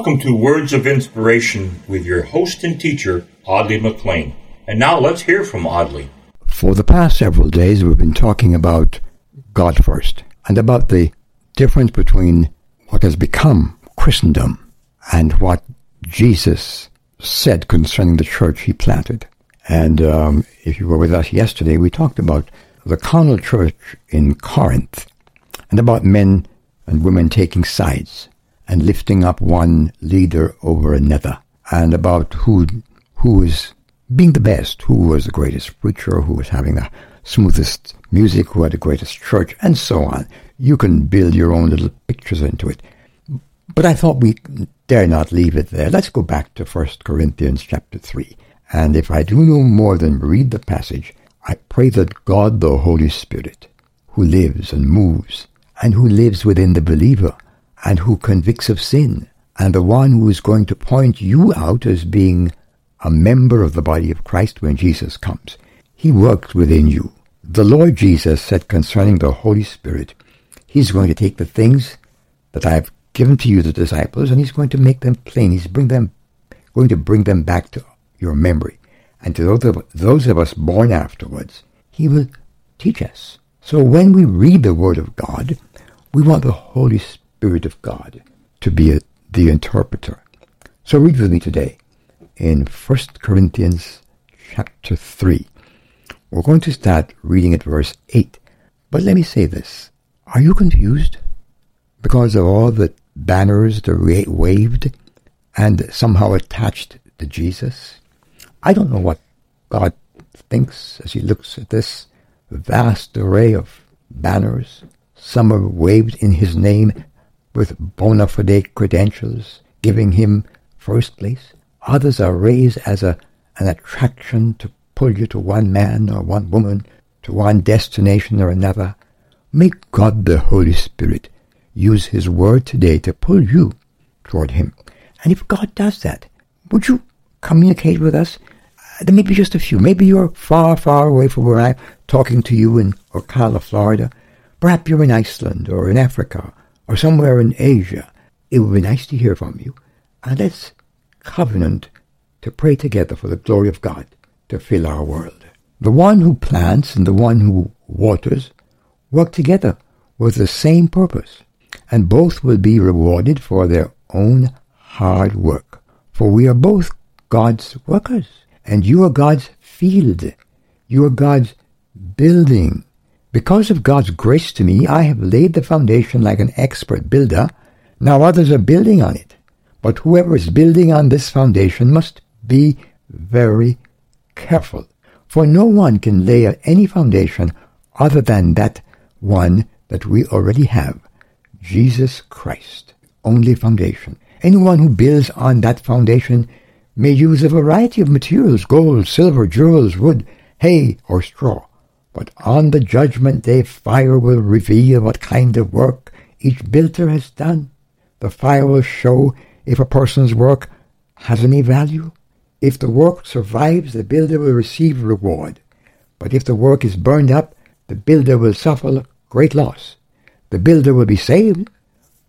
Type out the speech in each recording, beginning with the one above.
Welcome to Words of Inspiration with your host and teacher, Audley McLean. And now let's hear from Audley. For the past several days, we've been talking about God first and about the difference between what has become Christendom and what Jesus said concerning the church he planted. And um, if you were with us yesterday, we talked about the carnal church in Corinth and about men and women taking sides and lifting up one leader over another and about who who is being the best, who was the greatest preacher, who was having the smoothest music, who had the greatest church, and so on. You can build your own little pictures into it. But I thought we dare not leave it there. Let's go back to 1 Corinthians chapter 3. And if I do no more than read the passage, I pray that God the Holy Spirit, who lives and moves, and who lives within the believer, and who convicts of sin, and the one who is going to point you out as being a member of the body of Christ when Jesus comes. He works within you. The Lord Jesus said concerning the Holy Spirit, He's going to take the things that I've given to you, the disciples, and He's going to make them plain. He's bring them, going to bring them back to your memory. And to those of, those of us born afterwards, He will teach us. So when we read the Word of God, we want the Holy Spirit of God to be a, the interpreter. So read with me today in 1 Corinthians chapter 3. We're going to start reading at verse 8. But let me say this. Are you confused? Because of all the banners that are waved and somehow attached to Jesus? I don't know what God thinks as he looks at this vast array of banners. Some are waved in his name with bona fide credentials, giving him first place. Others are raised as a, an attraction to pull you to one man or one woman, to one destination or another. May God the Holy Spirit use His Word today to pull you toward Him. And if God does that, would you communicate with us? Uh, there may be just a few. Maybe you're far, far away from where I'm talking to you in Ocala, Florida. Perhaps you're in Iceland or in Africa or somewhere in Asia. It would be nice to hear from you. And let's covenant to pray together for the glory of God to fill our world. The one who plants and the one who waters work together with the same purpose, and both will be rewarded for their own hard work. For we are both God's workers, and you are God's field. You are God's building. Because of God's grace to me, I have laid the foundation like an expert builder. Now others are building on it. But whoever is building on this foundation must be very careful, for no one can lay any foundation other than that one that we already have, Jesus Christ, only foundation. Anyone who builds on that foundation may use a variety of materials, gold, silver, jewels, wood, hay, or straw. But on the judgment day fire will reveal what kind of work each builder has done. The fire will show if a person's work has any value. If the work survives, the builder will receive reward. But if the work is burned up, the builder will suffer great loss. The builder will be saved,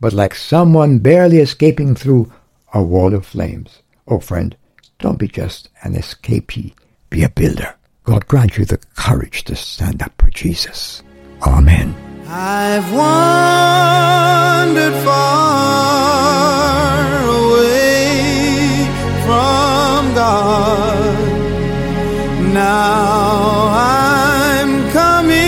but like someone barely escaping through a wall of flames. Oh, friend, don't be just an escapee. Be a builder. God grant you the courage to stand up for Jesus. Amen. I've wandered far away from God. Now I'm coming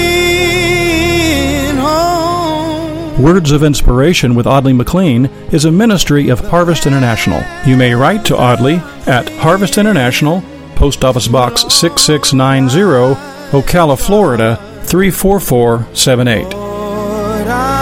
home. Words of Inspiration with Audley McLean is a ministry of Harvest International. You may write to Audley at Harvest International, Post Office Box 6690, Ocala, Florida 34478.